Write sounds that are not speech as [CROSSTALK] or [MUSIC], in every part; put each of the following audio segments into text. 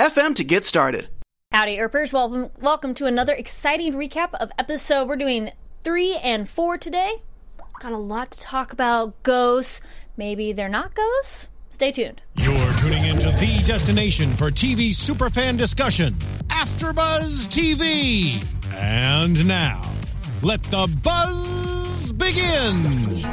anchor.fm to get started. Howdy, Earpers. Welcome, welcome to another exciting recap of episode. We're doing three and four today. Got a lot to talk about. Ghosts. Maybe they're not ghosts. Stay tuned. You're tuning into the destination for TV superfan discussion, AfterBuzz TV. And now, let the buzz begin.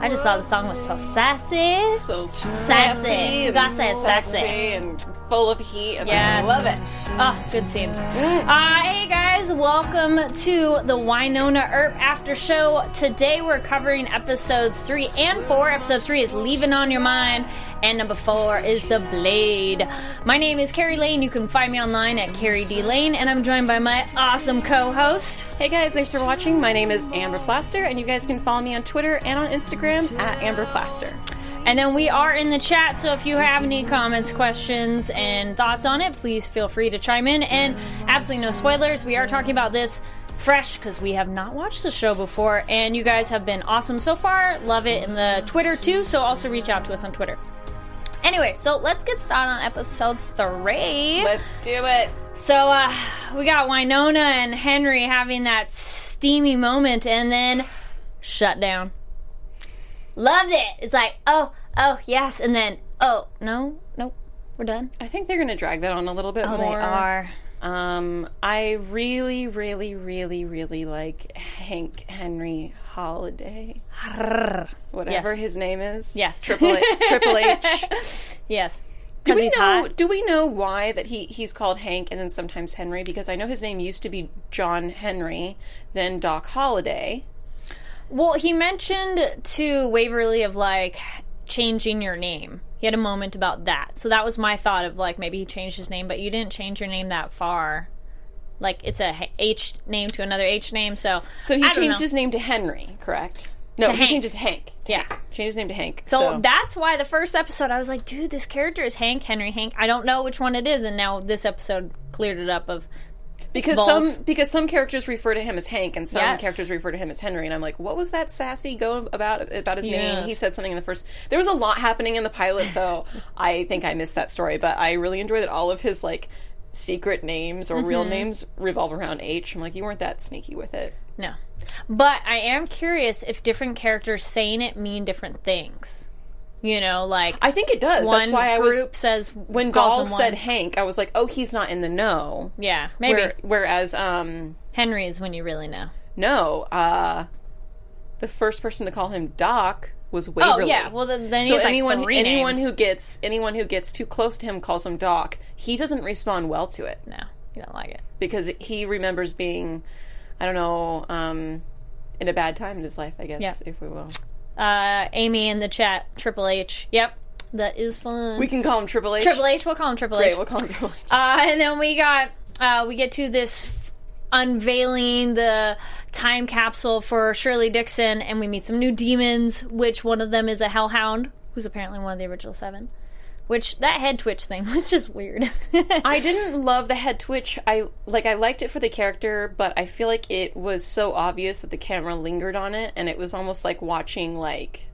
I just thought the song was so sassy. So Sassy. sassy, You gotta say and sassy. and full of heat. And Yes. I love it. Oh, good scenes. Uh, hey guys, welcome to the Wynonna Earp After Show. Today we're covering episodes three and four. Episode three is Leaving on Your Mind, and number four is The Blade. My name is Carrie Lane. You can find me online at Carrie D Lane, and I'm joined by my awesome co-host. Hey guys, thanks for watching. My name is Amber Plaster, and you guys can follow me on Twitter and on Instagram at Amber Plaster. And then we are in the chat, so if you have any comments, questions, and thoughts on it, please feel free to chime in. And absolutely no spoilers. We are talking about this fresh because we have not watched the show before, and you guys have been awesome so far. Love it in the Twitter too, so also reach out to us on Twitter. Anyway, so let's get started on episode three. Let's do it. So uh, we got Wynonna and Henry having that steamy moment, and then shut down. Loved it. It's like, oh, oh, yes, and then, oh, no, nope, we're done. I think they're going to drag that on a little bit Oh, more. they are. Um, I really, really, really, really like Hank Henry Holliday, whatever Yes. his name is. Yes. Triple H. Triple H. [LAUGHS] Yes, Do we he's know? hot. Do we know why that he he's called Hank and then sometimes Henry? Because I know his name used to be John Henry, then Doc Holliday. Well, he mentioned to Waverly of like changing your name. He had a moment about that, so that was my thought of like maybe he changed his name, but you didn't change your name that far. Like it's a H name to another H name, so So he I changed his name to Henry, correct? No, he Hank. changed his Hank. Yeah. Changed his name to Hank. So, that's why the first episode I was like, dude, this character is Hank Henry Hank. I don't know which one it is, and now this episode cleared it up of because some because some characters refer to him as Hank and some Yes. characters refer to him as Henry, and I'm like, what was that sassy go about about his name? He said something in the first. There was a lot happening in the pilot, so [LAUGHS] I think I missed that story. But I really enjoy that all of his like secret names or Mm-hmm. real names revolve around H. I'm like, you weren't that sneaky with it. no. But I am curious if different characters saying it mean different things. You know, like I think it does. one That's why I group was says when Doll said one. Hank, I was like, oh, he's not in the know. yeah, maybe Where, whereas, um, Henry is when you really know. no, uh, the first person to call him Doc was Waverly. Oh Waverly. yeah, well then, then he so has, like, anyone anyone names. who gets anyone who gets too close to him calls him Doc. He doesn't respond well to it no, you don't like it. because he remembers being, I don't know, um, in a bad time in his life. I guess Yeah. if we will, Uh, Amy in the chat, Triple H. Yep, that is fun. we can call him Triple H. Triple H. We'll call him Triple Great, H. we'll call him Triple H. Uh, and then we got uh, we get to this f- unveiling the time capsule for Shirley Dixon, and we meet some new demons. Which one of them is a Hellhound, who's apparently one of the original seven. Which that head twitch thing [LAUGHS] was just weird. I [LAUGHS] didn't love the head twitch. I like I liked it for the character, but I feel like it was so obvious that the camera lingered on it and it was almost like watching like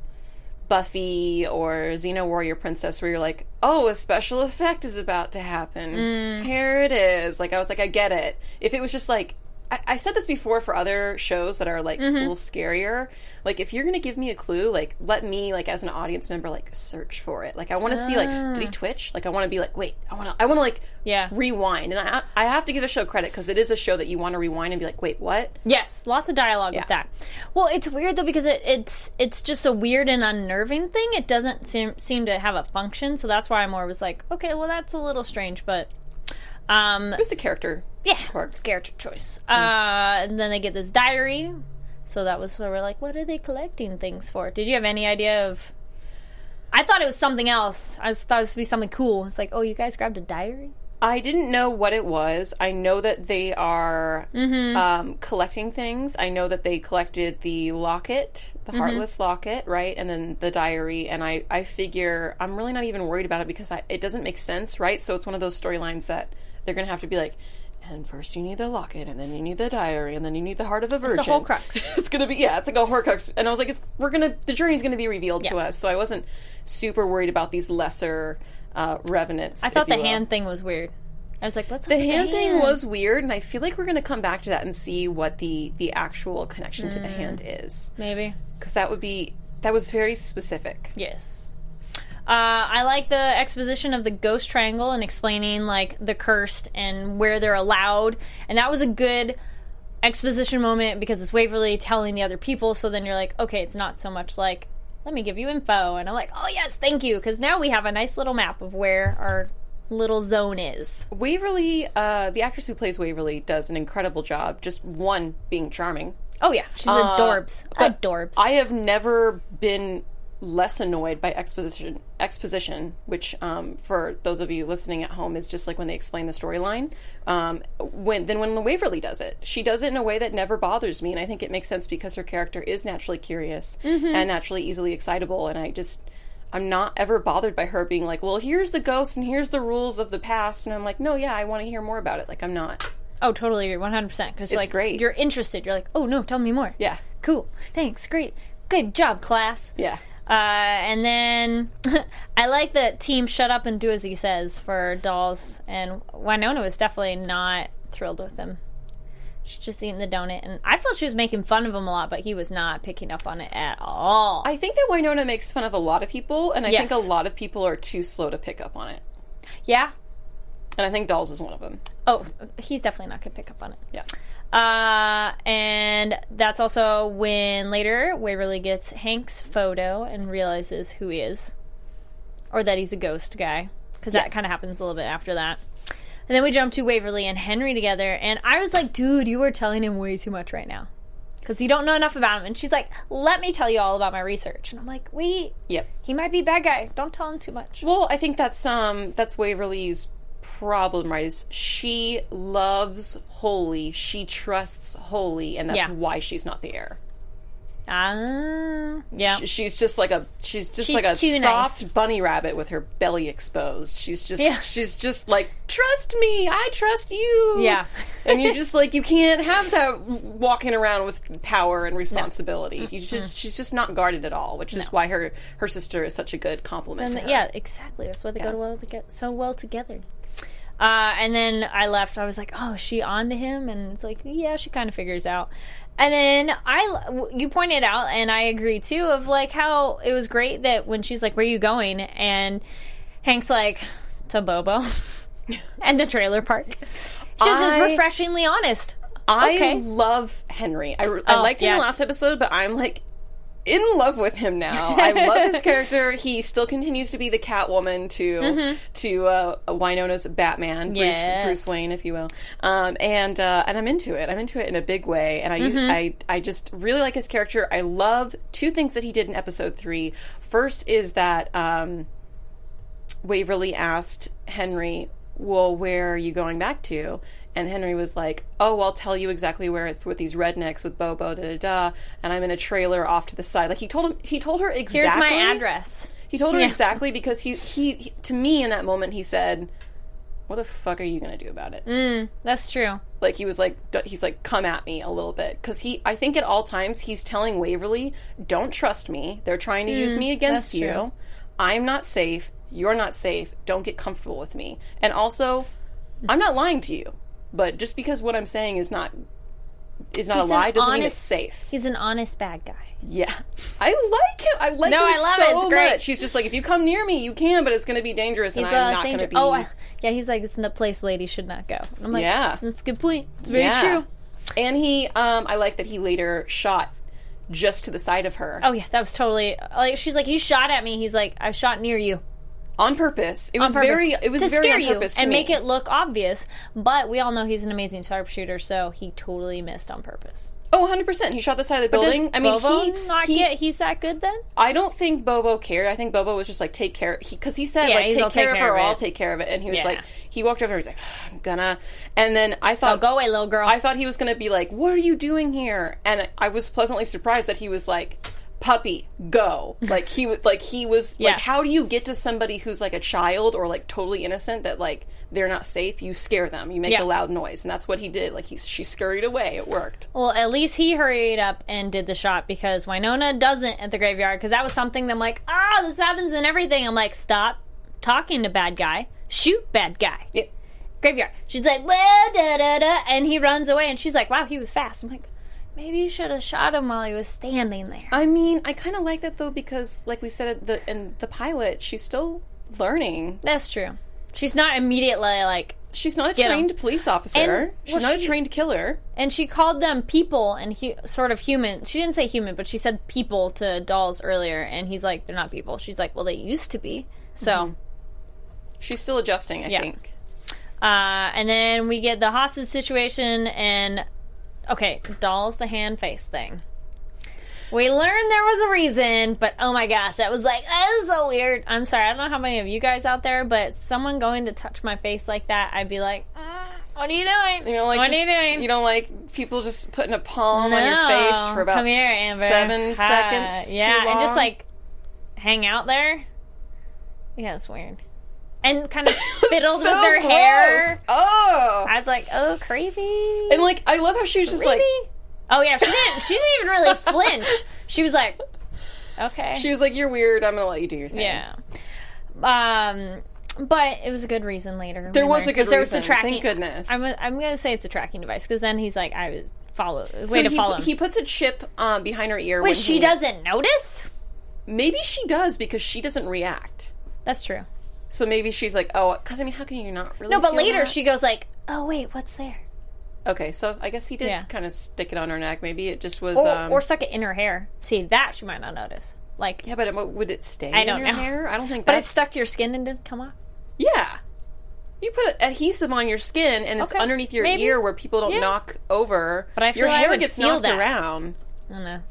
Buffy or Xena Warrior Princess where you're like, "Oh, a special effect is about to happen. Mm. Here it is." Like I was like, "I get it." If it was just like I, I said this before for other shows that are like a little scarier. Like, if you're gonna give me a clue, like let me, like as an audience member, like search for it. Like, I want to see, like, did he twitch? Like, I want to be like, wait, I want to, I want to like, Yeah. rewind. And I, I have to give the show credit because it is a show that you want to rewind and be like, wait, what? yes, lots of dialogue Yeah. with that. Well, it's weird though because it, it's it's just a weird and unnerving thing. It doesn't seem seem to have a function, so that's why I more was like, okay, well that's a little strange, but um, Just a character. Yeah, it's character choice. Uh, and then they get this diary. So that was where we're like, what are they collecting things for? Did you have any idea of? I thought it was something else. I thought it was to be something cool. It's like, oh, you guys grabbed a diary. I didn't know what it was. I know that they are Mm-hmm. um, collecting things. I know that they collected the locket, the Mm-hmm. heartless locket, right, and then the diary. And I, I figure I'm really not even worried about it because I, it doesn't make sense, right? So it's one of those storylines that they're gonna have to be like. And first you need the locket, and then you need the diary, and then you need the heart of a virgin. the whole crux. [LAUGHS] it's gonna be yeah, it's like a horcrux. And I was like, it's, we're gonna the journey's gonna be revealed to us. So I wasn't super worried about these lesser uh, revenants. I thought the will. hand thing was weird. I was like, what's The with hand thing was weird, and I feel like we're going to come back to that and see what the the actual connection to the hand is, maybe because that would be that was very specific. yes. Uh, I like the exposition of the ghost triangle and explaining like the cursed and where they're allowed, and that was a good exposition moment because it's Waverly telling the other people. So then you're like, okay, it's not so much like let me give you info, and I'm like, oh yes, thank you, because now we have a nice little map of where our little zone is. Waverly, uh, the actress who plays Waverly, does an incredible job. Just one being charming. Oh yeah, she's Uh, adorbs, adorbs. I have never been less annoyed by exposition exposition which um, for those of you listening at home is just like when they explain the storyline um, when then when waverly does it she does it in a way that never bothers me and i think it makes sense because her character is naturally curious and naturally easily excitable and i just i'm not ever bothered by her being like well here's the ghost and here's the rules of the past and i'm like no yeah i want to hear more about it like i'm not oh, totally, you're one hundred percent. Because like great. you're interested. You're like, oh no, tell me more. yeah Cool. Thanks. Great. Good job, class. yeah Uh, and then [LAUGHS] I like that team shut up and do as he says for dolls. And Wynonna was definitely not thrilled with him. She's just eating the donut, and I felt she was making fun of him a lot, but he was not picking up on it at all. I think that Wynonna makes fun of a lot of people, and I Yes. think a lot of people are too slow to pick up on it. yeah. And I think Dolls is one of them. Oh, he's definitely not gonna pick up on it. Yeah. Uh, and that's also when later Waverly gets Hank's photo and realizes who he is, or that he's a ghost guy, because that kind of happens a little bit after that. And then we jump to Waverly and Henry together, and I was like, dude, you are telling him way too much right now. Because you don't know enough about him. And she's like, let me tell you all about my research. And I'm like, wait, Yep. he might be a bad guy. Don't tell him too much. Well, I think that's um that's Waverly's problem, right? Is she loves Holy, she trusts Holy, and that's Yeah. why she's not the heir. Ah, yeah. She's just like a she's just She's like a soft bunny rabbit with her belly exposed. She's just Yeah. she's just like trust me, I trust you. Yeah. and you're just like you can't have that walking around with power and responsibility. You just she's just not guarded at all, which is why her her sister is such a good compliment. Her. yeah, exactly. That's why they Yeah. go well to get so well together. Uh, and then I left. I was like, "Oh, is she on to him?" And it's like, "Yeah, she kind of figures out." And then I, you pointed out, and I agree too, of like how it was great that when she's like, "Where are you going?" and Hank's like, "To Bobo," [LAUGHS] and the trailer park. She's just I- refreshingly honest. I Okay. love Henry. I, I Oh, liked him in the last episode, but I'm like in love with him now. I love his character. [LAUGHS] He still continues to be the Catwoman to to uh, Wynonna's Batman, Bruce, Mm-hmm. Bruce Wayne, if you will. Um, and uh, and I'm into it. I'm into it in a big way. And I Mm-hmm. I I just really like his character. I love two things that he did in episode three. First is that. Um, Waverly asked Henry, Well, where are you going back to? And Henry was like, Oh, I'll tell you exactly where it's with these rednecks with Bobo, da da da. And I'm in a trailer off to the side. Like he told him, he told her exactly. Here's my address. He told her Yeah. exactly because he, he, he, to me in that moment, he said, What the fuck are you going to do about it? Mm. That's true. like he was like he's like come at me a little bit because he i think at all times he's telling waverly don't trust me they're trying to use me against Mm, you true. i'm not safe you're not safe don't get comfortable with me and also i'm not lying to you but just because what i'm saying is not is not He's a lie doesn't mean it's safe He's an honest bad guy. yeah i like him i like No, him I love it. so It's great. much he's just like if you come near me you can but it's going to be dangerous and He's, i'm not going to be Oh, I- yeah. He's like, it's the place ladies should not go. I'm like, Yeah. that's a good point. It's very Yeah. true. and he um i like that he later shot just to the side of her Oh yeah, that was totally like she's like, you shot at me. He's like, I shot near you on purpose. It was purpose very it was to very scare on you and me. make it look obvious. But we all know he's an amazing sharpshooter, so he totally missed on purpose. Oh, 100 percent. He shot the side of the building. Does I mean, Bobo he, not he get he's that good then? I don't think Bobo cared. I think Bobo was just like take care because he, said Yeah, like take care "Take of care her of or I'll take care of it. And he was Yeah. like he walked over. He's like I'm gonna. And then I So thought go away, little girl. I thought he was gonna be like what are you doing here? And I was pleasantly surprised that he was like puppy go like he was like he was Yeah. like how do you get to somebody who's like a child or like totally innocent that like they're not safe you scare them you make Yeah. a loud noise and that's what he did like he she scurried away it worked Well, at least he hurried up and did the shot because Wynonna doesn't at the graveyard because that was something that I'm like, ah, this happens and everything. I'm like, stop talking to bad guy, shoot bad guy. Yeah. Graveyard. She's like, well, da da da, and he runs away, and she's like, wow, he was fast. I'm like, maybe you should have shot him while he was standing there. I mean, I kind of like that though because, like we said the, in the pilot, she's still learning. That's true. She's not immediately like, She's not a Get trained police officer. And- she's well, not a trained killer. and she called them people and hu- sort of human. She didn't say human, but she said people to dolls earlier, and he's like, they're not people. She's like, well, they used to be. So. She's still adjusting. I Yeah. think. Uh, and then we get the hostage situation and okay, dolls to hand face thing. We learned there was a reason, but oh my gosh, that was like that is so weird. I'm sorry, I don't know how many of you guys out there, but someone going to touch my face like that, I'd be like, "Mm, "What are you doing? You know, like what just- are you doing? You don't like people just putting a palm on your face for about here, Amber. seven Hi. seconds. Yeah, and just like hang out there. Yeah, it's weird. And kind of [LAUGHS] fiddled So with their gross. hair. Oh, I was like, oh, crazy. and like I love how she was just like oh yeah, she didn't. She didn't even really [LAUGHS] flinch. She was like, okay, she was like, "You're weird. I'm gonna let you do your thing." yeah. Um, but it was a good reason later. There was a good 'cause there was the tracking. Thank goodness. I'm I'm gonna say it's a tracking device because then he's like, I was follow way So to he, follow him. he puts a chip um, behind her ear. Which she he- doesn't notice. Maybe she does because she doesn't react. That's true. So maybe she's like, "Oh, because I mean, how can you not really?" No, but feel later that? she goes like, oh wait, what's there? Okay, so I guess he did Yeah. kind of stick it on her neck. Maybe it just was. Or, um, or stuck it in her hair. See, that she might not notice. Like, yeah, but it, would it stay I in don't your know. hair? I don't think. but that's, it stuck to your skin and didn't come off. Yeah, you put adhesive on your skin, and it's Okay, underneath your maybe. ear where people don't Yeah. knock over. But I feel your I hair would gets feel knocked that. around. I don't know. [LAUGHS]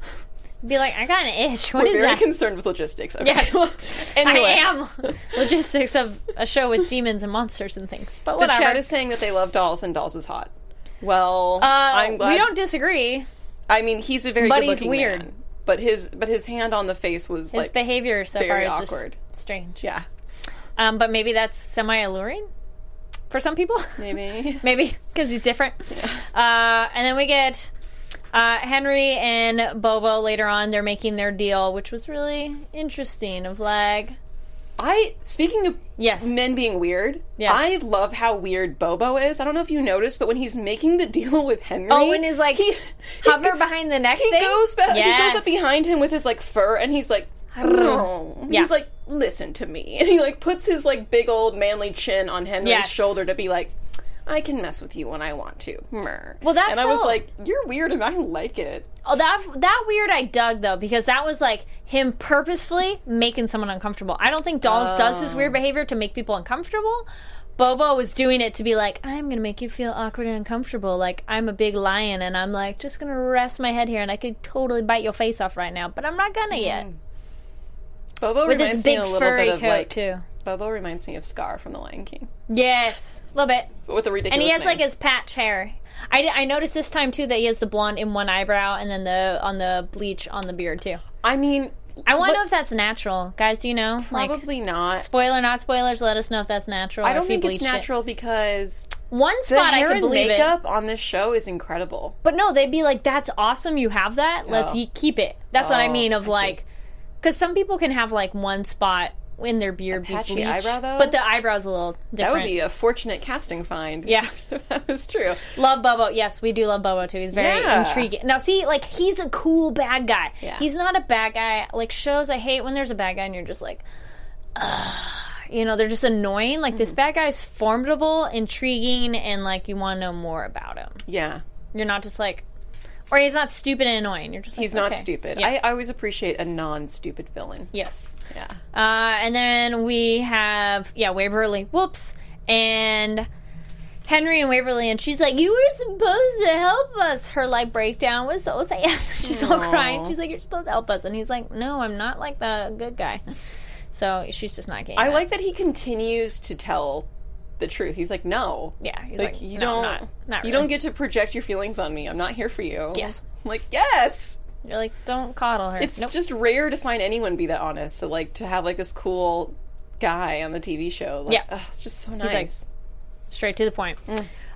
Be like, I got an itch. What We're is very that? concerned with logistics. Okay. Yeah. [LAUGHS] anyway, I am logistics of a show with demons and monsters and things. But the whatever. chat is saying that they love dolls, and dolls is hot. Well, uh, I'm glad. we don't disagree. I mean, he's a very But he's weird. man. But his but his hand on the face was His like behavior so far very is awkward. just strange. yeah, Um, but maybe that's semi alluring for some people. maybe. [LAUGHS] maybe because he's different. Uh, and then we get uh, Henry and Bobo later on. They're making their deal, which was really interesting. Of like, I speaking of Yes. men being weird. Yes. I love how weird Bobo is. I don't know if you noticed, but when he's making the deal [LAUGHS] with Henry, oh, and his like he, hover he, behind the neck. he thing? goes back, he goes up behind him with his like fur, and he's like, no. Yeah. He's like, listen to me, [LAUGHS] and he like puts his like big old manly chin on Henry's Yes. shoulder to be like. I can mess with you when I want to. Mer. Well, that and I was like, "You're weird, and I like it." Oh, that that weird I dug though because that was like him purposefully making someone uncomfortable. I don't think Dolls does his Oh. weird behavior to make people uncomfortable. Bobo was doing it to be like, I'm gonna make you feel awkward and uncomfortable. Like I'm a big lion and I'm like just gonna rest my head here and I could totally bite your face off right now, but I'm not gonna yet. Mm-hmm. Bobo With reminds his me a little furry bit of coat like too. Bobo reminds me of Scar from The Lion King, Yes, little bit. but with a ridiculous. And he has name. like his patch hair. I, I noticed this time too that he has the blonde in one eyebrow and then the on the bleach on the beard too. I mean, I want to know if that's natural, guys. Do you know? Like, Probably not. Spoiler, not spoilers. Let us know if that's natural. I don't if he think it's bleached it. natural because One spot I and believe it, makeup on this show is incredible. but no, they'd be like, "That's awesome. You have that. Let's Oh. keep it." That's what I Oh, mean. Of I like, because some people can have like one spot in their beard be patchy bleached, eyebrow, though? but the eyebrow's a little different. That would be a fortunate casting find. Yeah. [LAUGHS] that was true. Love Bobo. Yes, we do love Bobo too. He's very Yeah. intriguing. Now, see, like he's a cool bad guy. Yeah. He's not a bad guy. Like shows, I hate when there's a bad guy and you're just like, Ugh. you know, they're just annoying. Like Mm-hmm. this bad guy's formidable, intriguing, and like you want to know more about him. Yeah, You're not just like, or he's not stupid and annoying. You're just like, he's not okay. stupid. Yeah. I, I always appreciate a non-stupid villain. yes. Yeah. Uh, and then we have yeah, Waverly. Whoops. And Henry and Waverly, and she's like, "You were supposed to help us." Her like breakdown was so sad. [LAUGHS] she's all crying. She's like, "You're supposed to help us," and he's like, "No, I'm not like the good guy." [LAUGHS] So she's just not getting. I that. like that he continues to tell the truth. He's like, no, Yeah, he's like, like, you "No, don't, not- not you don't get to project your feelings on me. I'm not here for you. Yes. I'm like yes. You're like, don't coddle her. It's Nope. just rare to find anyone be that honest. So like to have like this cool guy on the TV show. Like, Yeah. ugh, it's just so like, nice. straight to the point.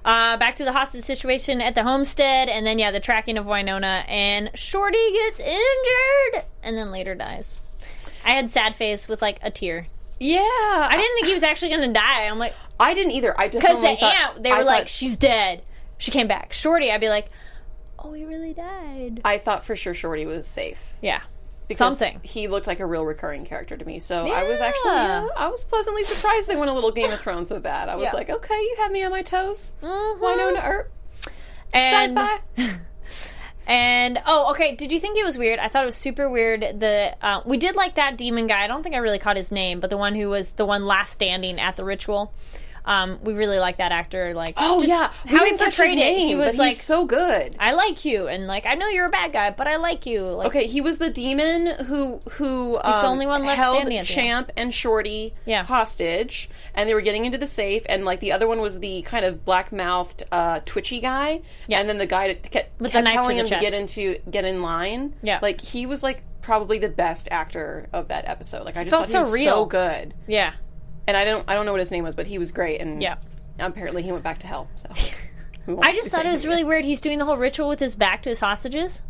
Uh, back to the hostage situation at the homestead, and then yeah, the tracking of Wynonna, and Shorty gets injured, and then later dies. I had sad face with like a tear. Yeah, I didn't think he was actually going to die. I'm like, I didn't either. I because the thought, aunt, they I were like, thought- she's dead. She came back. Shorty, I'd be like, oh, he really died. I thought for sure Shorty was safe. Yeah, Because something. He looked like a real recurring character to me. So I was actually, Yeah. I was pleasantly surprised they went a little Game of Thrones with that. I was Yeah. like, okay, you have me on my toes. Mhm. Wynonna Earp, and sci-fi. [LAUGHS] And oh, okay. Did you think it was weird? I thought it was super weird. The uh, we did like that demon guy. I don't think I really caught his name, but the one who was the one last standing at the ritual. Um, we really like that actor. Like, Oh yeah, We how he portrayed it. He was like, so good. "I like you," and like, "I know you're a bad guy, but I like you." Like, Okay, he was the demon who who um, the only one left held Champ and Shorty Yeah. hostage, and they were getting into the safe, and like the other one was the kind of black mouthed, uh, twitchy guy, Yeah. and then the guy that kept, With the kept telling him to get into get in line. Yeah. like he was like probably the best actor of that episode. Like I just Felt thought he so was real. so good, yeah, and I don't I don't know what his name was, but he was great, and yeah. apparently he went back to hell. So [LAUGHS] I just thought it was again. really weird. He's doing the whole ritual with his back to his hostages.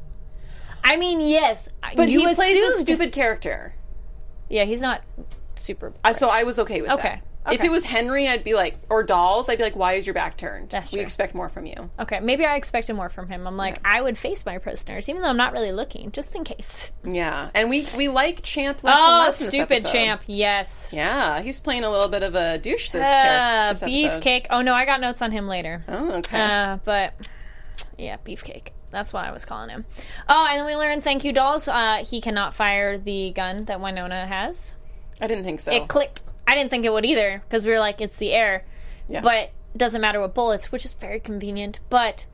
I mean, yes, But you he plays a stupid character. Yeah, he's not super. I, so I was okay with Okay. that. If Okay. it was Henry, I'd be like, or Dolls, I'd be like, why is your back turned? That's we expect more from you. Okay, maybe I expected more from him. I'm like, I would face my prisoners, even though I'm not really looking, just in case. Yeah, and we we like Champ less and Oh, less in this stupid champ! Yes. Yeah, he's playing a little bit of a douche this, Uh, this beefcake. Oh no, I got notes on him later. Oh, okay. Uh, but yeah, beefcake. That's why I was calling him. Oh, and we learned, thank you, dolls. Uh, he cannot fire the gun that Wynonna has. I didn't think so. It clicked. I didn't think it would either because we were like, it's the heir. Yeah. But it doesn't matter what bullets, which is very convenient. But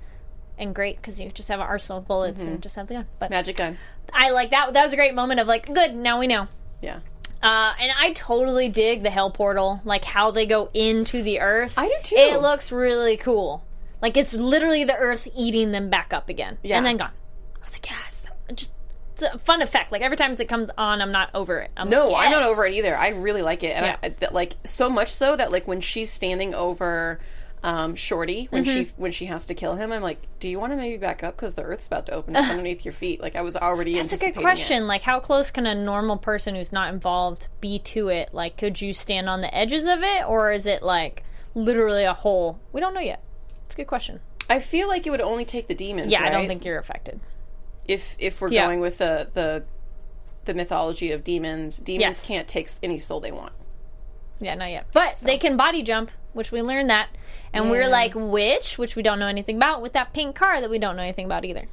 and great because you just have an arsenal of bullets Mm-hmm. and just have the gun. But Magic gun. I like that. That was a great moment of like, good. Now we know. Yeah. Uh, and I totally dig the hell portal, like how they go into the earth. I do too. It looks really cool. Like it's literally the earth eating them back up again, Yeah. and then gone. I was like, yes, just a fun effect. Like every time it comes on, I'm not over it. I'm No, like, I'm not over it either. I really like it, and Yeah. I, that, like so much so that like when she's standing over um, Shorty when she when she has to kill him, I'm like, do you want to maybe back up because the Earth's about to open up underneath your feet? Like I was already. That's a good question. It. Like, how close can a normal person who's not involved be to it? Like, could you stand on the edges of it, or is it like literally a hole? We don't know yet. It's a good question. I feel like it would only take the demons. Yeah, I don't think you're affected. If if we're Yeah. going with the the the mythology of demons, demons Yes. can't take any soul they want. Yeah, not yet. But they can body jump, which we learned that. And we're like, which, which we don't know anything about, with that pink car that we don't know anything about either.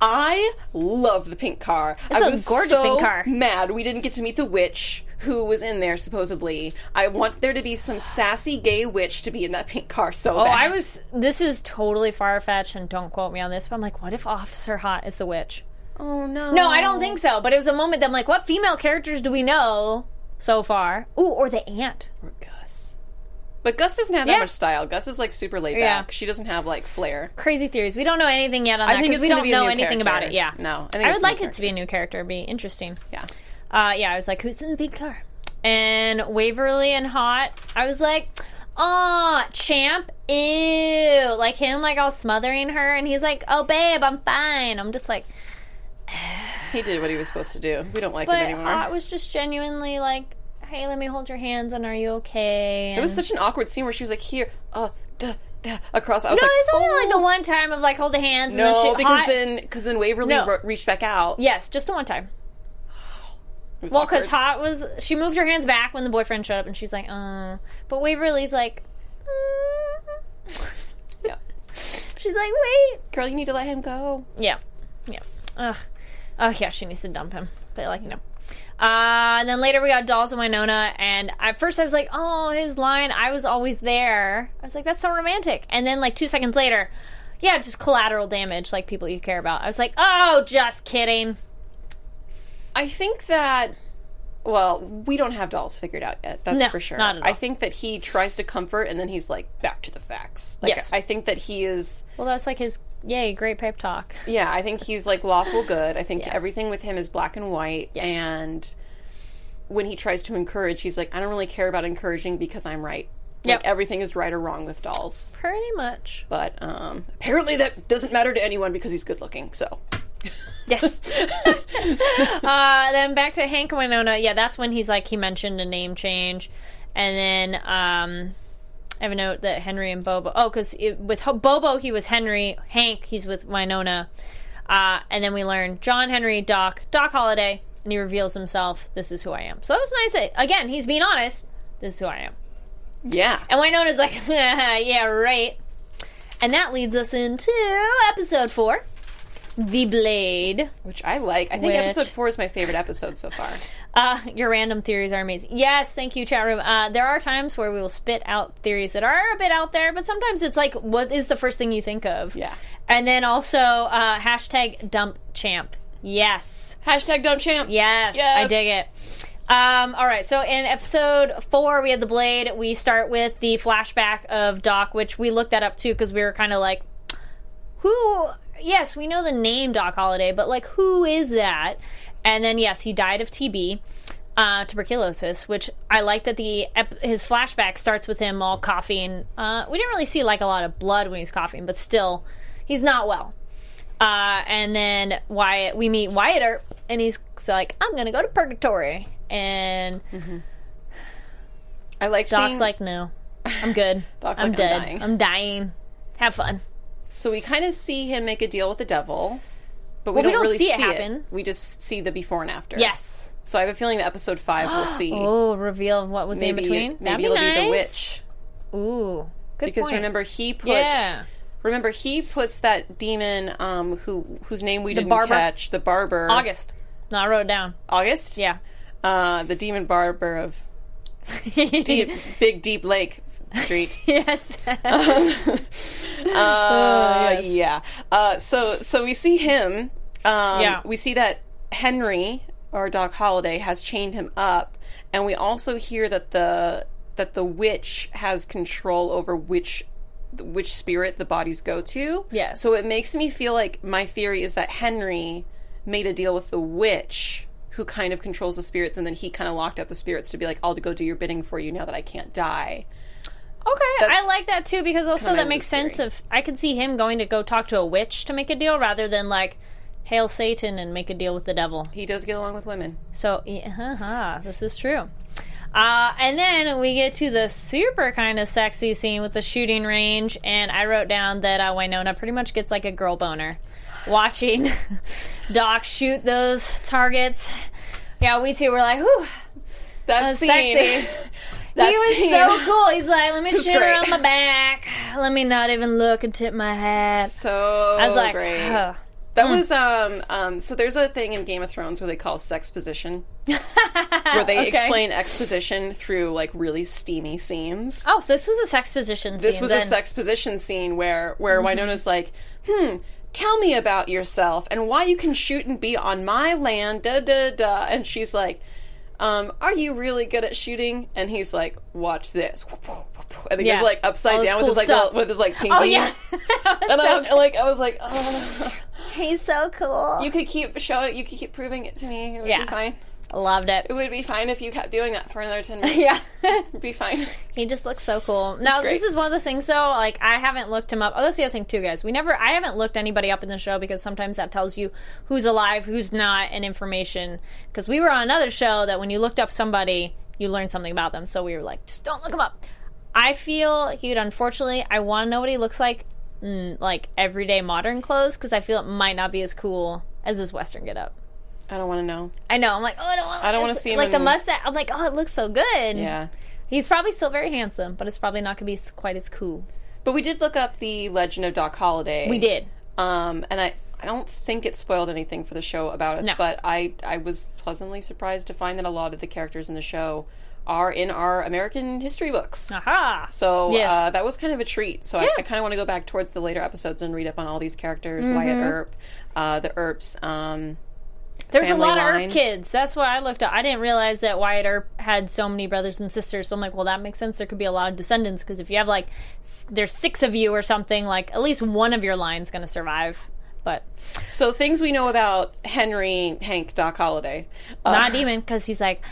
I love the pink car. I a was gorgeous so pink car. Mad we didn't get to meet the witch who was in there supposedly. I want there to be some sassy gay witch to be in that pink car so Oh, bad. I was. This is totally far fetched, and don't quote me on this, but I'm like, what if Officer Haught is the witch? Oh no. No, I don't think so. But it was a moment that I'm like, what female characters do we know so far? Ooh, or the aunt. Or Gus. But Gus doesn't have that Yeah. much style. Gus is like super laid Yeah. back. She doesn't have like flair. Crazy theories. We don't know anything yet on I that think because we don't know anything about it. Yeah, No, I think I would like it to be a new character. It'd be interesting. Yeah. Uh, yeah, I was like, who's in the big car? And Waverly and Haught, I was like, aw, Champ, ew. Like him, like all smothering her, and he's like, oh, babe, I'm fine. I'm just like, He did what he was supposed to do. We don't like but him anymore. Haught was just genuinely like, hey, let me hold your hands, and are you okay? And it was such an awkward scene where she was like, here, uh, duh, across. I was no, like, it's only oh. like the one time of like holding hands. and No, then she, because Haught- then because then Waverly No. ro- reached back out. yes, just the one time. Was Well, because. Haught was she moved her hands back when the boyfriend showed up, and she's like, uh. But Waverly's like, mm. Yeah. [LAUGHS] she's like, wait. girl, you need to let him go. Yeah, yeah. Ugh. Oh yeah, she needs to dump him. But like you know. Uh, and then later we got Dolls and Wynonna, and at first I was like, oh, his line, I was always there. I was like, that's so romantic. And then like two seconds later, yeah, just collateral damage, like people you care about. I was like, oh, just kidding. I think that well, we don't have dolls figured out yet. That's No, for sure. not at all. I think that he tries to comfort and then he's like back to the facts. Like, Yes. I think that he is Well, that's like his, yay, great pep talk. yeah, I think he's like lawful good. I think Yeah. everything with him is black and white Yes. and when he tries to encourage, he's like I don't really care about encouraging because I'm right. Yep. Like everything is right or wrong with dolls. Pretty much. But um apparently that doesn't matter to anyone because he's good looking. So Yes. [LAUGHS] uh, then back to Hank and Wynonna. Yeah, that's when he's like he mentioned a name change, and then um, I have a note that Henry and Bobo. Oh, because with Ho- Bobo he was Henry. Hank he's with Wynonna, uh, and then we learn John Henry Doc Doc Holliday, and he reveals himself. This is who I am. So that was nice. That, again, he's being honest. This is who I am. yeah. And Winona's like, [LAUGHS] yeah, right. And that leads us into episode four, The Blade. Which I like. I think Which- episode four is my favorite episode so far. [LAUGHS] Uh, your random theories are amazing. Yes, thank you, chat room. Uh, there are times where we will spit out theories that are a bit out there, but sometimes it's like, what is the first thing you think of? Yeah. And then also, uh, hashtag dump champ. Yes. Hashtag dump champ. Yes, Yes. I dig it. Um, all right, so in episode four, we had the blade. We start with the flashback of Doc, which we looked that up too because we were kind of like, who? Yes, we know the name Doc Holliday, but like, who is that? And then yes, he died of TB. Uh, tuberculosis, which I like that the ep- his flashback starts with him all coughing. Uh, we didn't really see like a lot of blood when he's coughing, but still, he's not well. Uh, and then Wyatt, we meet Wyatt Earp, and he's like, "I'm gonna go to purgatory," and I like Doc's seeing, like, "No, I'm good. [LAUGHS] Doc's I'm like, "I'm dead. dying." I'm dying. Have fun." So we kind of see him make a deal with the devil, but we Well, we don't, don't really see it happen. We just see the before and after. Yes. So I have a feeling that episode five we'll [GASPS] see. Oh, reveal what was in maybe between. maybe That'd be it'll nice. be the witch Ooh, good because point. remember he puts yeah, remember he puts that demon um who whose name we didn't barber? catch the barber August. No, I wrote it down. August Yeah. uh the demon barber of [LAUGHS] deep, big deep lake street [LAUGHS] yes. [LAUGHS] Uh, yes. yeah. Uh, so so we see him. Um, Yeah. We see that Henry or Doc Holliday has chained him up, and we also hear that the that the witch has control over which which spirit the bodies go to. Yes. So it makes me feel like my theory is that Henry made a deal with the witch who kind of controls the spirits and then he kind of locked up the spirits to be like I'll go do your bidding for you now that I can't die. Okay, That's I like that too because also that makes sense. Of I can see him going to go talk to a witch to make a deal rather than like hail Satan and make a deal with the devil. He does get along with women. So, haha, this is true. Uh, and then we get to the super kind of sexy scene with the shooting range, and I wrote down that uh, Wynonna pretty much gets like a girl boner watching [LAUGHS] Doc shoot those targets. Yeah, we too were like, whew, That's that's sexy. [LAUGHS] That he was scene. so cool. He's like, let me [LAUGHS] shoot her on my back. Let me not even look and tip my hat. So I was like, great. huh. That was um um. So there's a thing in Game of Thrones where they call sexposition, [LAUGHS] where they Okay. explain exposition through like really steamy scenes. Oh, this was a sex position scene. this was then. Mm-hmm. a sexposition scene where where Wynonna's like, hmm. Tell me about yourself and why you can shoot and be on my land, da da da. And she's like, um, "Are you really good at shooting?" And he's like, "Watch this." [LAUGHS] And he Yeah. goes like upside this down cool with his like little- with his like pinky. Oh, yeah. [LAUGHS] and I, was- like I was like, oh. [LAUGHS] He's so cool. You could keep showing. You could keep proving it to me. It would Yeah. be fine. Loved it. It would be fine if you kept doing that for another ten [LAUGHS] minutes. Yeah. It'd [LAUGHS] be fine. he just looks so cool. Now, this is one of those things, though. Like, I haven't looked him up. Oh, that's the other thing, too, guys. We never, I haven't looked anybody up in the show because sometimes that tells you who's alive, who's not, and information. Because we were on another show that when you looked up somebody, you learned something about them. So we were like, just don't look him up. I feel would, unfortunately, I want to know what he looks like, mm, like everyday modern clothes, because I feel it might not be as cool as his Western get up. I don't want to know. I know. I'm like, oh, I don't want. I don't wanna see him like the in- mustache. I'm like, oh, it looks so good. Yeah. He's probably still very handsome, but it's probably not going to be quite as cool. But we did look up the Legend of Doc Holliday. We did. Um, and I I don't think it spoiled anything for the show about us, No. but I I was pleasantly surprised to find that a lot of the characters in the show are in our American history books. Aha. So Yes. uh, that was kind of a treat. So. I, I kind of want to go back towards the later episodes and read up on all these characters: Wyatt Mm-hmm. Earp, uh, the Earps. Um, There's a lot of line. Earp kids. That's what I looked up. I didn't realize that Wyatt Earp had so many brothers and sisters. So I'm like, well, that makes sense. There could be a lot of descendants because if you have like, s- there's six of you or something, like at least one of your line's going to survive. But so things we know about Henry Hank Doc Holliday. Uh, not even because he's like,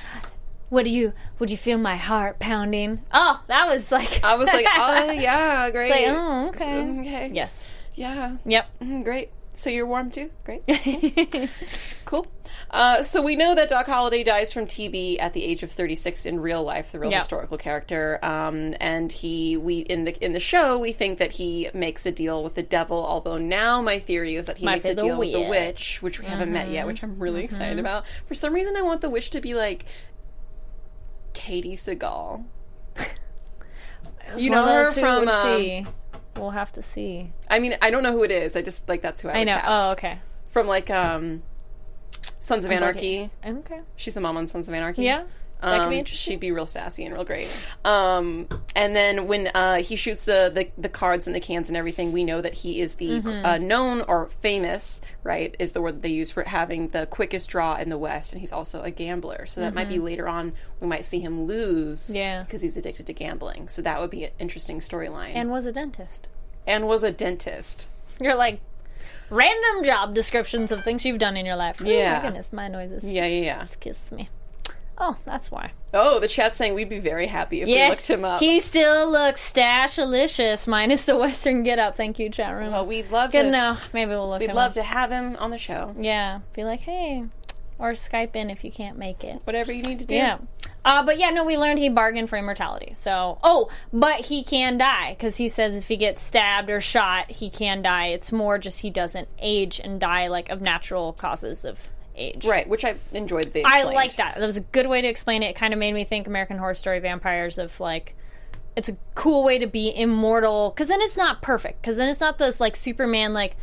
what do you? Would you feel my heart pounding? Oh, that was like I was like, [LAUGHS] oh yeah, great. like, oh, okay. okay. yes, Yeah. yep. Mhm, Great. So you're warm too? Great. [LAUGHS] cool. Uh, so we know that Doc Holliday dies from TB at the age of 36 in real life, the real Yeah. historical character. Um, and he, we in the in the show, we think that he makes a deal with the devil. Although now my theory is that he Might makes a deal with the witch. which we haven't met yet, which I'm really excited about. For some reason, I want the witch to be like Katey Sagal. [LAUGHS] You know her from, um. We'll have to see. I mean, I don't know who it is. I just like that's who I, I know. cast. Oh, okay. from like um Sons of Anarchy. Okay. She's the mom on Sons of Anarchy. Yeah. That could be Um, interesting. She'd be real sassy and real great. Um, and then when uh, he shoots the, the the cards and the cans and everything, we know that he is the Mm-hmm. uh, known or famous, right? Is the word that they use for having the quickest draw in the West, and he's also a gambler. So that might be later on we might see him lose, Mm-hmm. Yeah. because he's addicted to gambling. So that would be an interesting storyline. And was a dentist. and was a dentist. You're like random job descriptions of things you've done in your life. Yeah. my goodness, my noises. Yeah, yeah, yeah. Kiss me. Oh, that's why. Oh, the chat's saying we'd be very happy if we looked him up. he still looks stashalicious, minus the [LAUGHS] Western get up. Thank you, chat room. well, we'd love Good to. know. Maybe we'll look We'd love up. to have him on the show. Yeah, be like, hey, or Skype in if you can't make it. Whatever you need to do. Yeah. Uh, but yeah, no, we learned he bargained for immortality. So, oh, but he can die because he says if he gets stabbed or shot, he can die. It's more just he doesn't age and die like of natural causes of age. Right, which I enjoyed. the I like that. That was a good way to explain it. It kind of made me think American Horror Story vampires of like it's a cool way to be immortal because then it's not perfect because then it's not this like Superman like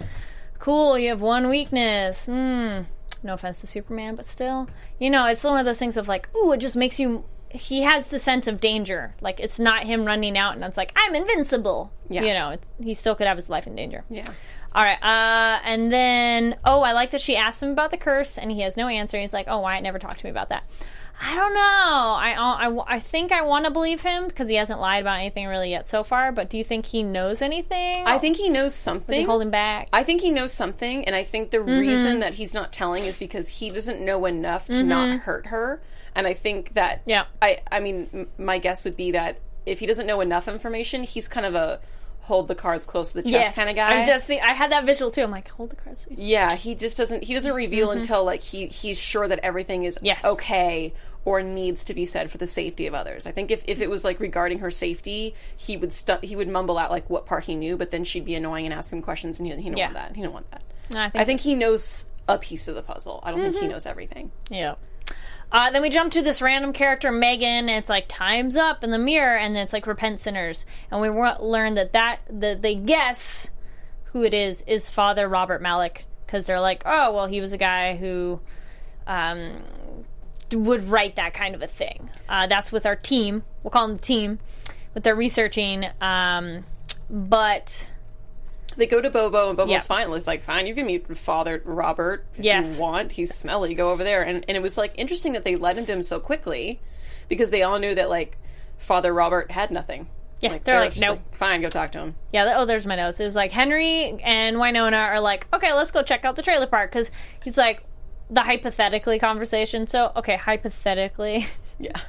cool you have one weakness. Hmm. No offense to Superman, but still, you know, it's one of those things of like, ooh, it just makes you. He has the sense of danger. Like it's not him running out and it's like I'm invincible. Yeah. You know, it's, he still could have his life in danger. Yeah. All right. Uh, and then, oh, I like that she asked him about the curse, and he has no answer. He's like, "Oh, Wyatt never talked to me about that." I don't know. I I, I think I want to believe him because he hasn't lied about anything really yet so far. But do you think he knows anything? I think he knows Is something. he holding back. I think he knows something, and I think the Mm-hmm. reason that he's not telling is because he doesn't know enough to not hurt her. And I think that, Mm-hmm. Yeah. I, I mean, m- my guess would be that if he doesn't know enough information, he's kind of a hold the cards close to the chest yes, kind of guy. I'm just. see- I had that visual too. I'm like, hold the cards. Yeah, he just doesn't. He doesn't reveal until like he he's sure that everything is Mm-hmm. Yes. okay or needs to be said for the safety of others. I think if, if it was like regarding her safety, he would stu- he would mumble out like what part he knew, but then she'd be annoying and ask him questions, and he, he didn't Yeah. want that. He didn't want that. No, I think. I think he knows a piece of the puzzle. I don't think he Mm-hmm. knows everything. Yeah. Uh, then we jump to this random character, Megan, and it's like time's up in the mirror, and then it's like repent sinners, and we learn that that that they guess who it is is Father Robert Malik because they're like, oh well, he was a guy who um, would write that kind of a thing. Uh, that's with our team. We'll call them the team with their researching. Um, but They go to Bobo, and Bobo's Yeah. fine. It's like, fine, you can meet Father Robert if Yes. you want. He's smelly. Go over there. And and it was like interesting that they led him to him so quickly because they all knew that like Father Robert had nothing. yeah, Like, they're they were like, nope. fine, go talk to him. Yeah, oh, there's my notes. It was like Henry and Wynonna are like, okay, let's go check out the trailer park because he's like the hypothetically conversation. So, okay, hypothetically. Yeah.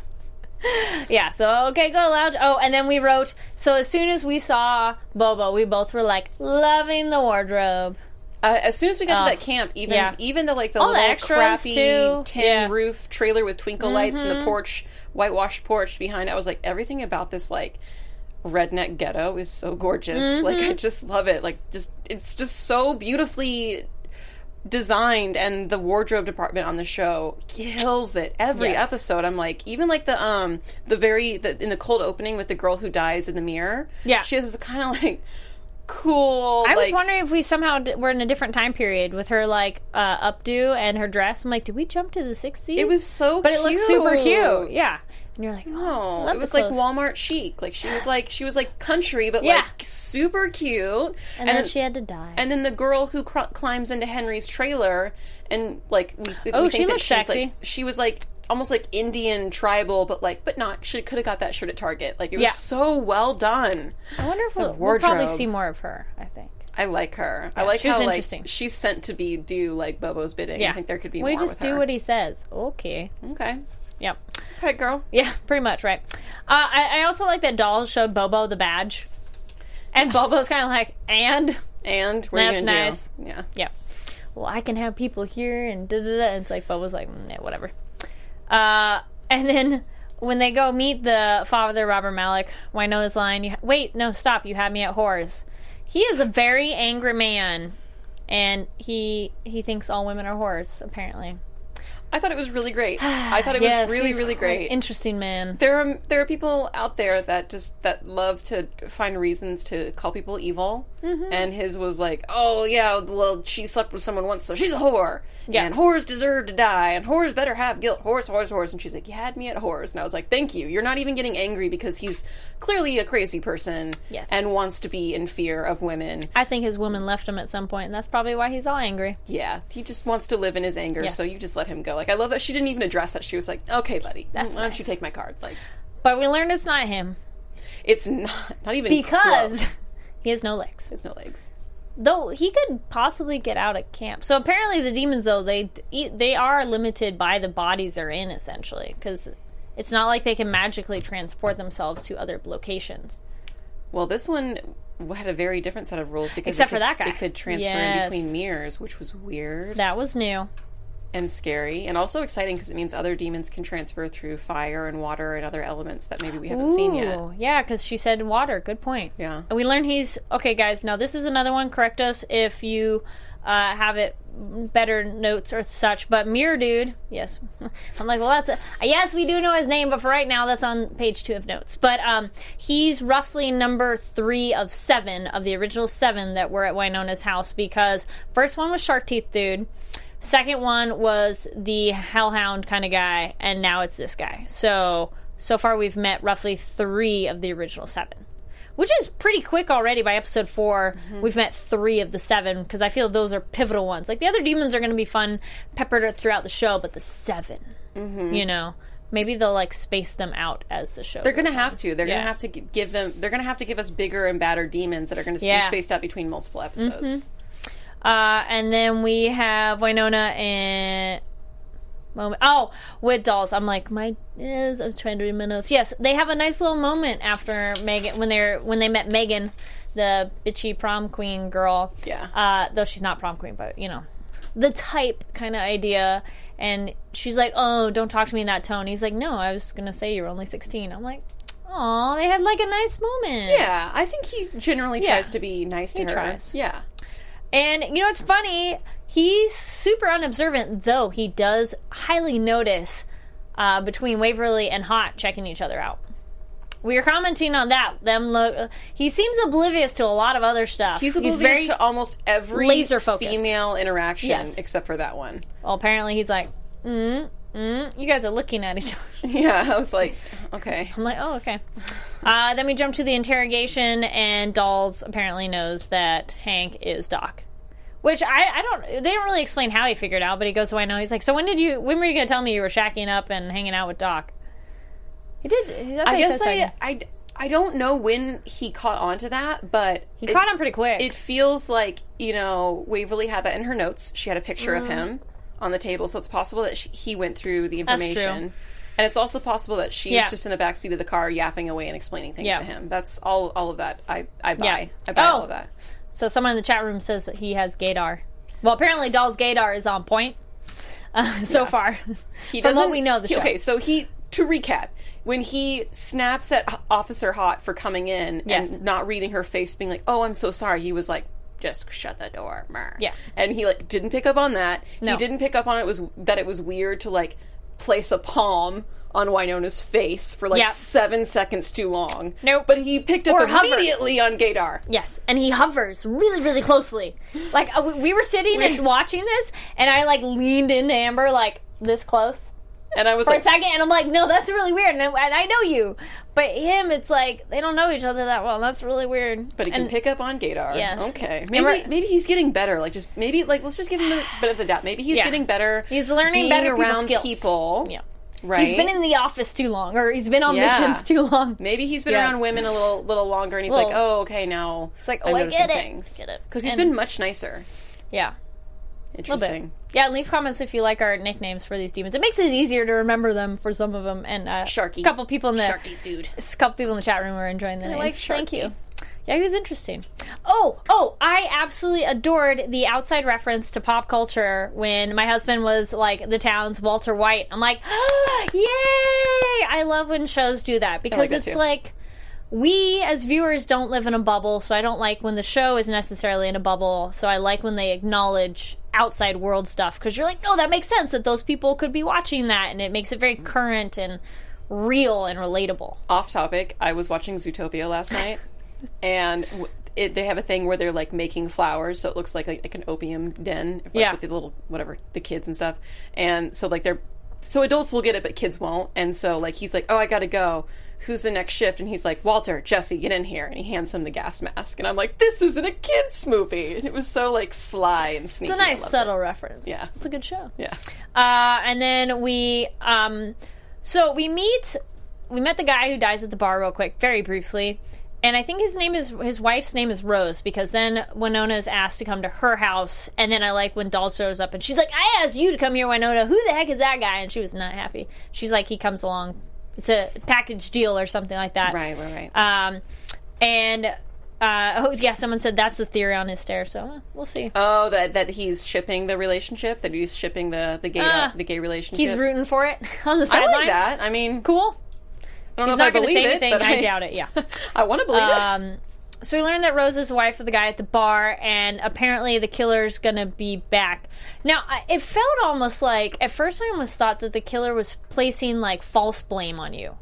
[LAUGHS] yeah, so, okay, go loud. Oh, and then we wrote, so as soon as we saw Bobo, we both were like, loving the wardrobe. Uh, as soon as we got to Oh, that camp, even yeah. even the like the All little extras, crappy too. tin Yeah. Mm-hmm. roof trailer with twinkle lights and the porch, whitewashed porch behind, I was like, everything about this like redneck ghetto is so gorgeous. Like Mm-hmm. I just love it. Like just it's just so beautifully designed and the wardrobe department on the show kills it every Yes. episode i'm like even like the um the very the in the cold opening with the girl who dies in the mirror Yeah. she has this kind of like cool. I was wondering if we somehow d- were in a different time period with her like uh, updo and her dress. I'm like, did we jump to the 60s? It was so, but it looks super cute. Yeah, and you're like, oh, No, it was like. Walmart chic. Like she was like she was like country, but Yeah. like super cute. and, then she had to die. and then the girl who cr- climbs into Henry's trailer and like we, we Oh, think she looks she's, sexy. Like, she was like almost like Indian tribal, but like but not. She could have got that shirt at Target. Like it was Yeah. so well done. I wonder if we'll, we'll probably see more of her. I think. I like her. I like she was how interesting. like she's sent to be do like Bobo's bidding. Yeah, I think there could be we just do her. what he says. Okay. Okay, Yep. okay, girl. Yeah, pretty much right. Uh, I, I also like that Doll showed Bobo the badge, and Bobo's kind of like, and And what are you That's nice. do? Yeah. yeah, well, I can have people here, and da da da. And it's like Bobo's like, mm, yeah, whatever. Uh, and then when they go meet the father, Robert Malik, Wynonna's line, you ha- wait, no, stop, you had me at whores. He is a very angry man, and he he thinks all women are whores. Apparently, I thought it was really great. [SIGHS] I thought it was really, really great. Interesting man. there are there are people out there that just that love to find reasons to call people evil, Mm-hmm. and his was like, oh yeah, well she slept with someone once, so she's a whore. Yeah. and whores deserve to die, and whores better have guilt. Whores, whores, whores. And she's like, you had me at whores, and I was like, thank you. You're not even getting angry because he's clearly a crazy person, Yes. and wants to be in fear of women. I think his woman left him at some point, and that's probably why he's all angry. Yeah, he just wants to live in his anger, Yes. so you just let him go. Like I love that she didn't even address that. She was like, "Okay, buddy, That's why don't nice. you take my card?" Like But we learned it's not him it's not not even because close. [LAUGHS] he has no legs. there's no legs. Though he could possibly get out of camp. So apparently the demons, though they they are limited by the bodies they're in, essentially, because it's not like they can magically transport themselves to other locations. Well, this one had a very different set of rules because Except it for could, that guy. it could transfer in between mirrors, which was weird That was new. And scary, and also exciting because it means other demons can transfer through fire and water and other elements that maybe we haven't seen yet. Yeah, because she said water. Good point. Yeah. And we learned he's okay, guys. Now this is another one. Correct us if you uh, have it better notes or such. But Mirror Dude, yes, [LAUGHS] I'm like, well, that's a, yes, we do know his name, but for right now, that's on page two of notes. But um, he's roughly number three of seven of the original seven that were at Wynonna's house because first one was Shark Teeth Dude. Second one was the Hellhound kind of guy, and now it's this guy. So so far we've met roughly three of the original seven, which is pretty quick already. By episode 4 we we've met three of the seven because I feel those are pivotal ones. Like the other demons are going to be fun, peppered throughout the show, but the 7 mm-hmm. you know, maybe they'll like space them out as the show. They're gonna have to. They're Yeah. gonna have to give them. They're gonna have to give us bigger and badder demons that are gonna Yeah. be spaced out between multiple episodes. Mm-hmm. Uh, and then we have Wynonna and. Moment. Oh, with dolls. I'm like my. Is, I'm trying to read my notes. Yes, they have a nice little moment after Megan when they're when they met Megan, the bitchy prom queen girl. Yeah. Uh, though she's not prom queen, but you know, the type kind of idea. And she's like, "Oh, don't talk to me in that tone." He's like, "No, I was gonna say you're only 16." I'm like, "Oh, they had like a nice moment." Yeah, I think he generally Yeah. tries to be nice to He her. tries. Yeah. And you know what's funny? He's super unobservant, though he does highly notice uh, between Waverly and Haught checking each other out. We were commenting on that. Them look. He seems oblivious to a lot of other stuff. He's oblivious very to almost every laser focused. female interaction Yes. except for that one. well. Apparently, he's like, mm, mm. You guys are looking at each other. [LAUGHS] Yeah, I was like, okay. I'm like, oh, okay. Uh, then we jump to the interrogation, and Dolls apparently knows that Hank is Doc. Which I, I don't. They don't really explain how he figured out, but he goes, "Oh, I know." He's like, "So when did you? When were you going to tell me you were shacking up and hanging out with Doc?" He did. I guess I, I, I don't know when he caught on to that, but he it, caught on pretty quick. it feels like, you know, Waverly had that in her notes. She had a picture of him on the table, so it's possible that she, he went through the Mm. That's information. And it's also possible that she Yeah. was just in the backseat of the car yapping away and explaining things Yeah. to him. That's all all of that. I, I buy. Yeah. I buy Oh. all of that. so someone in the chat room says that he has gaydar. Well, apparently Doll's gaydar is on point [LAUGHS] uh, so Yes. far. He From what we know the he- show. Okay, so he to recap, when he snaps at Officer Haught for coming in Yes. and not reading her face, being like, "Oh, I'm so sorry," he was like, "Just shut the door." Yeah. and he like didn't pick up on that. No. He didn't pick up on it was that it was weird to like place a palm on Wynonna's face for like Yeah. seven seconds too long. Nope. But he picked up Or hover. immediately on Gaydar. Yes, and he hovers really, really closely. Like uh, we- we were sitting and watching this, and I like leaned into Amber like this close And I was for a second, and I'm like, no, that's really weird, and I, and I know you, but him, it's like they don't know each other that well. That's really weird. but he can pick up on Gaydar. Yes. Okay. Maybe maybe he's getting better. Like just maybe like let's just give him a bit of the doubt. Maybe he's Yeah. getting better. He's learning being better around skills. people. Yeah. Right. He's been in the office too long, or he's been on Yeah. missions too long. Maybe he's been Yes. around women a little little longer, and he's Little- like, "Oh, okay, now." It's like, oh, I get it. Things. Get it. Because he's And- been much nicer. Yeah. Interesting. Yeah, leave comments if you like our nicknames for these demons. It makes it easier to remember them for some of them. And uh, Sharky. a couple people in the Sharky dude. [LAUGHS] a couple people in the chat room are enjoying the names. like Thank you. Yeah, he was interesting. Oh, oh, I absolutely adored the outside reference to pop culture when my husband was like the town's Walter White. I'm like, [GASPS] yay! I love when shows do that because that it's like we as viewers don't live in a bubble, so I don't like when the show is necessarily in a bubble. So I like when they acknowledge outside world stuff because you're like, no, that makes sense that those people could be watching that, and it makes it very current and real and relatable. Off topic. I was watching Zootopia last night, [LAUGHS] and w- it, they have a thing where they're like making flowers, so it looks like like, like an opium den, like, Yeah. with the little whatever the kids and stuff. And so like they're so adults will get it, but kids won't. And so like he's like, "Oh, I gotta go." Who's the next shift? And he's like, Walter, Jesse, get in here. And he hands him the gas mask. And I'm like, this isn't a kid's movie. And it was so like sly and sneaky. It's a nice subtle it. reference. Yeah. it's a good show. Yeah. Uh, and then we, um, so we meet, we met the guy who dies at the bar real quick, very briefly. And I think his name is, his wife's name is Rose because then Wynonna is asked to come to her house. And then I like when Doll shows up and she's like, I asked you to come here, Wynonna. Who the heck is that guy? And she was not happy. She's like, he comes along. It's a package deal or something like that. Right, right, right. Um, and, uh, oh, yeah, someone said that's the theory on his stare. So uh, we'll see. Oh, that that he's shipping the relationship. That he's shipping the the gay Ah. the gay relationship. He's rooting for it [LAUGHS] on the side. I sideline. like that. I mean, Cool. I don't He's know not if I going to believe say it, anything. but I, doubt it. Yeah. [LAUGHS] I want to believe it. So we learned that Rose is the wife of the guy at the bar, and apparently the killer's gonna be back. Now, I- it felt almost like at first I almost thought that the killer was placing like false blame on you,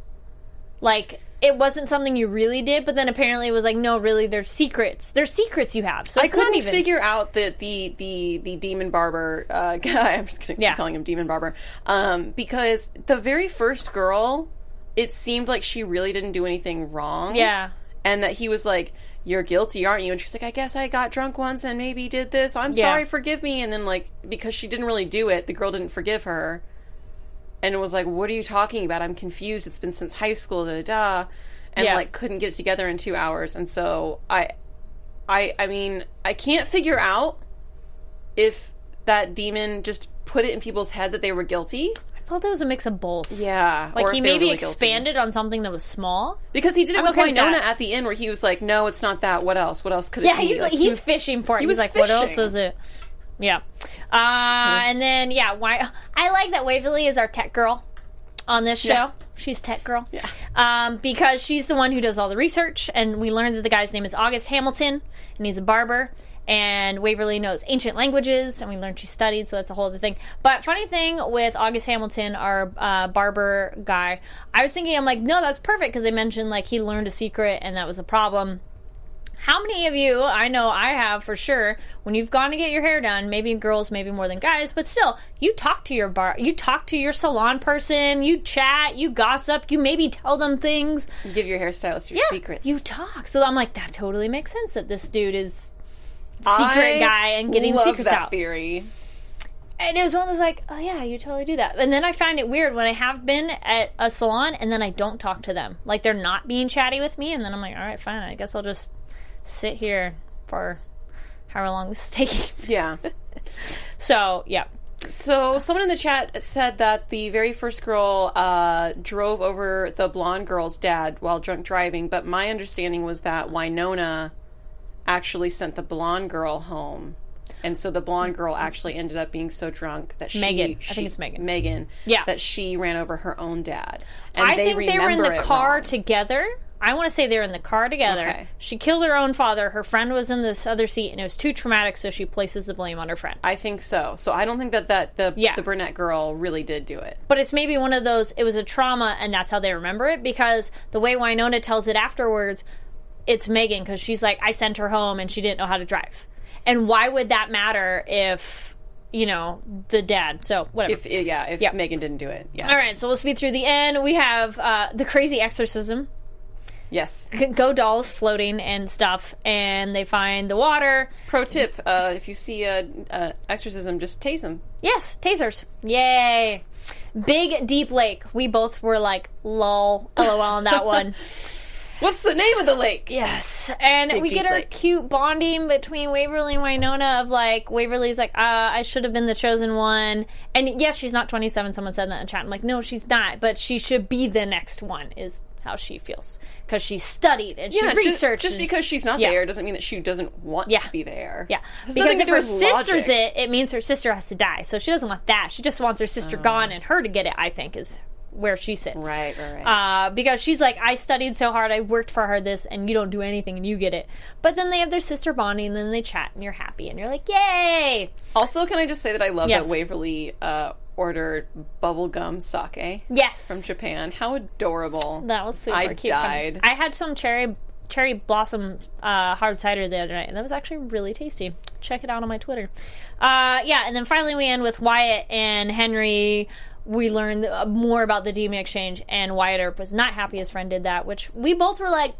like it wasn't something you really did. But then apparently it was like, no, really, they're secrets. They're secrets you have. So I couldn't even figure out that the the the demon barber uh, guy. [LAUGHS] I'm just gonna keep Yeah. calling him demon barber um, because the very first girl, it seemed like she really didn't do anything wrong. Yeah. And that he was like, "You're guilty, aren't you?" And she's like, "I guess I got drunk once and maybe did this. I'm Yeah. sorry, forgive me." And then like because she didn't really do it, the girl didn't forgive her, and it was like, "What are you talking about? I'm confused. It's been since high school." Da da. da. And Yeah. like couldn't get together in two hours, and so I, I, I mean, I can't figure out if that demon just put it in people's head that they were guilty. I felt it was a mix of both. Yeah, Like he if they were maybe really guilty. expanded on something that was small. because he did it I'm with okay Wynonna at the end, where he was like, "No, it's not that. What else? What else could it Yeah, be?" he's Like, he's he was- fishing for it. He was like, what else is it? Yeah. Uh, and then yeah, why I like that Waverly is our tech girl on this show. Yeah. She's tech girl. Yeah. Um, because she's the one who does all the research, and we learned that the guy's name is August Hamilton, and he's a barber. And Waverly knows ancient languages, and we learned she studied, so that's a whole other thing. But funny thing with August Hamilton, our uh, barber guy, I was thinking, I'm like, no, that's perfect because they mentioned like he learned a secret, and that was a problem. How many of you, I know I have for sure, when you've gone to get your hair done, maybe girls, maybe more than guys, but still, you talk to your bar, you talk to your salon person, you chat, you gossip, you maybe tell them things. give your hairstylist your Yeah, secrets. You talk. So I'm like, that totally makes sense that this dude is secret I guy and getting love secrets that out. Theory. And it was one of those like, oh yeah, you totally do that. And then I find it weird when I have been at a salon and then I don't talk to them. Like they're not being chatty with me, and then I'm like, all right, fine. I guess I'll just sit here for however long this is [LAUGHS] taking. Yeah. [LAUGHS] So yeah, So someone in the chat said that the very first girl uh, drove over the blonde girl's dad while drunk driving, but my understanding was that Wynonna actually sent the blonde girl home. And so the blonde girl actually ended up being so drunk that she, Megan. I think it's Megan. Megan, Yeah. that she ran over her own dad. And I think they were in the car wrong. together. I want to say they're in the car together. Okay. She killed her own father. Her friend was in this other seat, and it was too traumatic, so she places the blame on her friend. I think so. So I don't think that, that the Yeah. the brunette girl really did do it. but it's maybe one of those it was a trauma and that's how they remember it because the way wynonna tells it afterwards it's megan because she's like i sent her home and she didn't know how to drive. And why would that matter if you know the dad? So whatever. If yeah, if Yeah. Megan didn't do it, yeah. all right so we'll speed through the end. We have uh, the crazy exorcism. Yes. go dolls floating and stuff and they find the water. Pro tip: uh, if you see a, a exorcism, just tase them. yes tasers. Yay. Big deep lake. We both were like lol [LAUGHS] lol on that one What's the name of the lake? Yes, and we deep get our lake. cute bonding between Waverly and Wynonna of like Waverly's like, uh, I should have been the chosen one, and yes, she's not twenty seven. Someone said that in chat. I'm like, no, she's not, but she should be the next one. Is how she feels because she studied and she Yeah, just, researched. just and- because she's not Yeah. there doesn't mean that she doesn't want Yeah. to be there. yeah, because if her sister's logic. it, it means her sister has to die. So she doesn't want that. She just wants her sister gone and her to get it. I think is where she sits. Right, right, right. uh, because she's like, I studied so hard, I worked for her this, and you don't do anything, and you get it. But then they have their sister Bonnie, and then they chat, and you're happy, and you're like, yay! also, can I just say that I love Yes. that Waverly uh, ordered bubblegum sake Yes, from Japan. How adorable! that was super I cute. died. I had some cherry cherry blossom uh, hard cider the other night, and that was actually really tasty. Check it out on my Twitter. Uh, yeah, and then finally we end with Wyatt and Henry. We learned uh, more about the demon exchange, and Wyatt Earp was not happy his friend did that, which we both were like,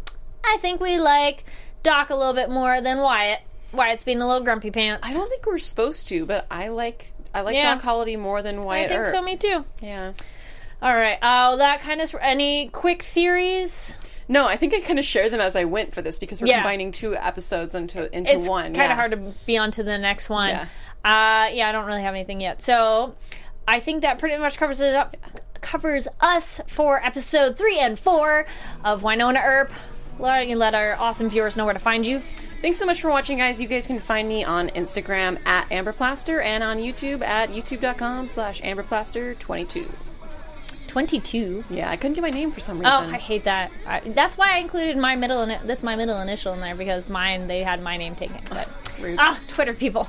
I think we like Doc a little bit more than Wyatt. Wyatt's being a little grumpy pants. I don't think we're supposed to, but I like I like Yeah. Doc Holliday more than Wyatt. I think Earp. so, me too. Yeah. All right, uh, that kind of any quick theories? No, I think I kind of shared them as I went for this because we're Yeah. combining two episodes into into it's one. kind yeah. of hard to be on to the next one. Yeah. Uh, yeah, I don't really have anything yet. So I think that pretty much covers it up. Covers us for episode three and four of Wynonna Earp. Let, you let our awesome viewers know where to find you. Thanks so much for watching, guys. You guys can find me on Instagram at amberplaster and on YouTube at youtube.com slash amberplaster22. 22. Yeah, I couldn't get my name for some reason. Oh, I hate that. I, that's why I included my middle ini- this my middle initial in there because mine they had my name taken. But ah, Twitter people.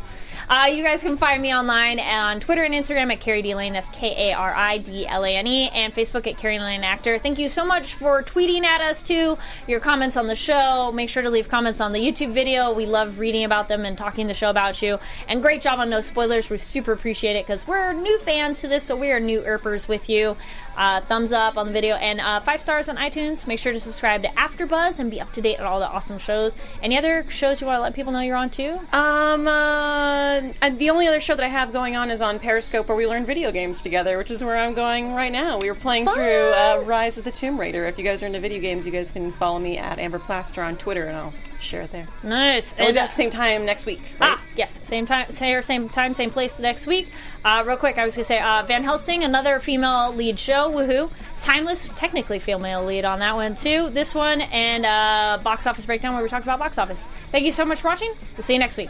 Uh, you guys can find me online on Twitter and Instagram at Kari D Lane. That's K A R I D L A N E, and Facebook at Kari Lane Actor. Thank you so much for tweeting at us too. Your comments on the show. Make sure to leave comments on the YouTube video. We love reading about them and talking the show about you. And great job on no spoilers. We super appreciate it because we're new fans to this, so we are new Earpers with you. Uh, thumbs up on the video and uh, five stars on iTunes. Make sure to subscribe to AfterBuzz and be up to date on all the awesome shows. Any other shows you want to let people know you're on too? Um, uh, and the only other show that I have going on is on Periscope, where we learn video games together, which is where I'm going right now. We were playing through uh, Rise of the Tomb Raider. If you guys are into video games, you guys can follow me at Amber Plaster on Twitter, and I'll share it there. Nice. We'll And, be uh, same time next week. Right? Ah, yes, same time, same same time, same place next week. Uh, real quick, I was gonna say uh, Van Helsing, another female lead show. Woohoo! Timeless, technically female lead on that one too. This one and uh, box office breakdown where we talked about box office. Thank you so much for watching. We'll see you next week.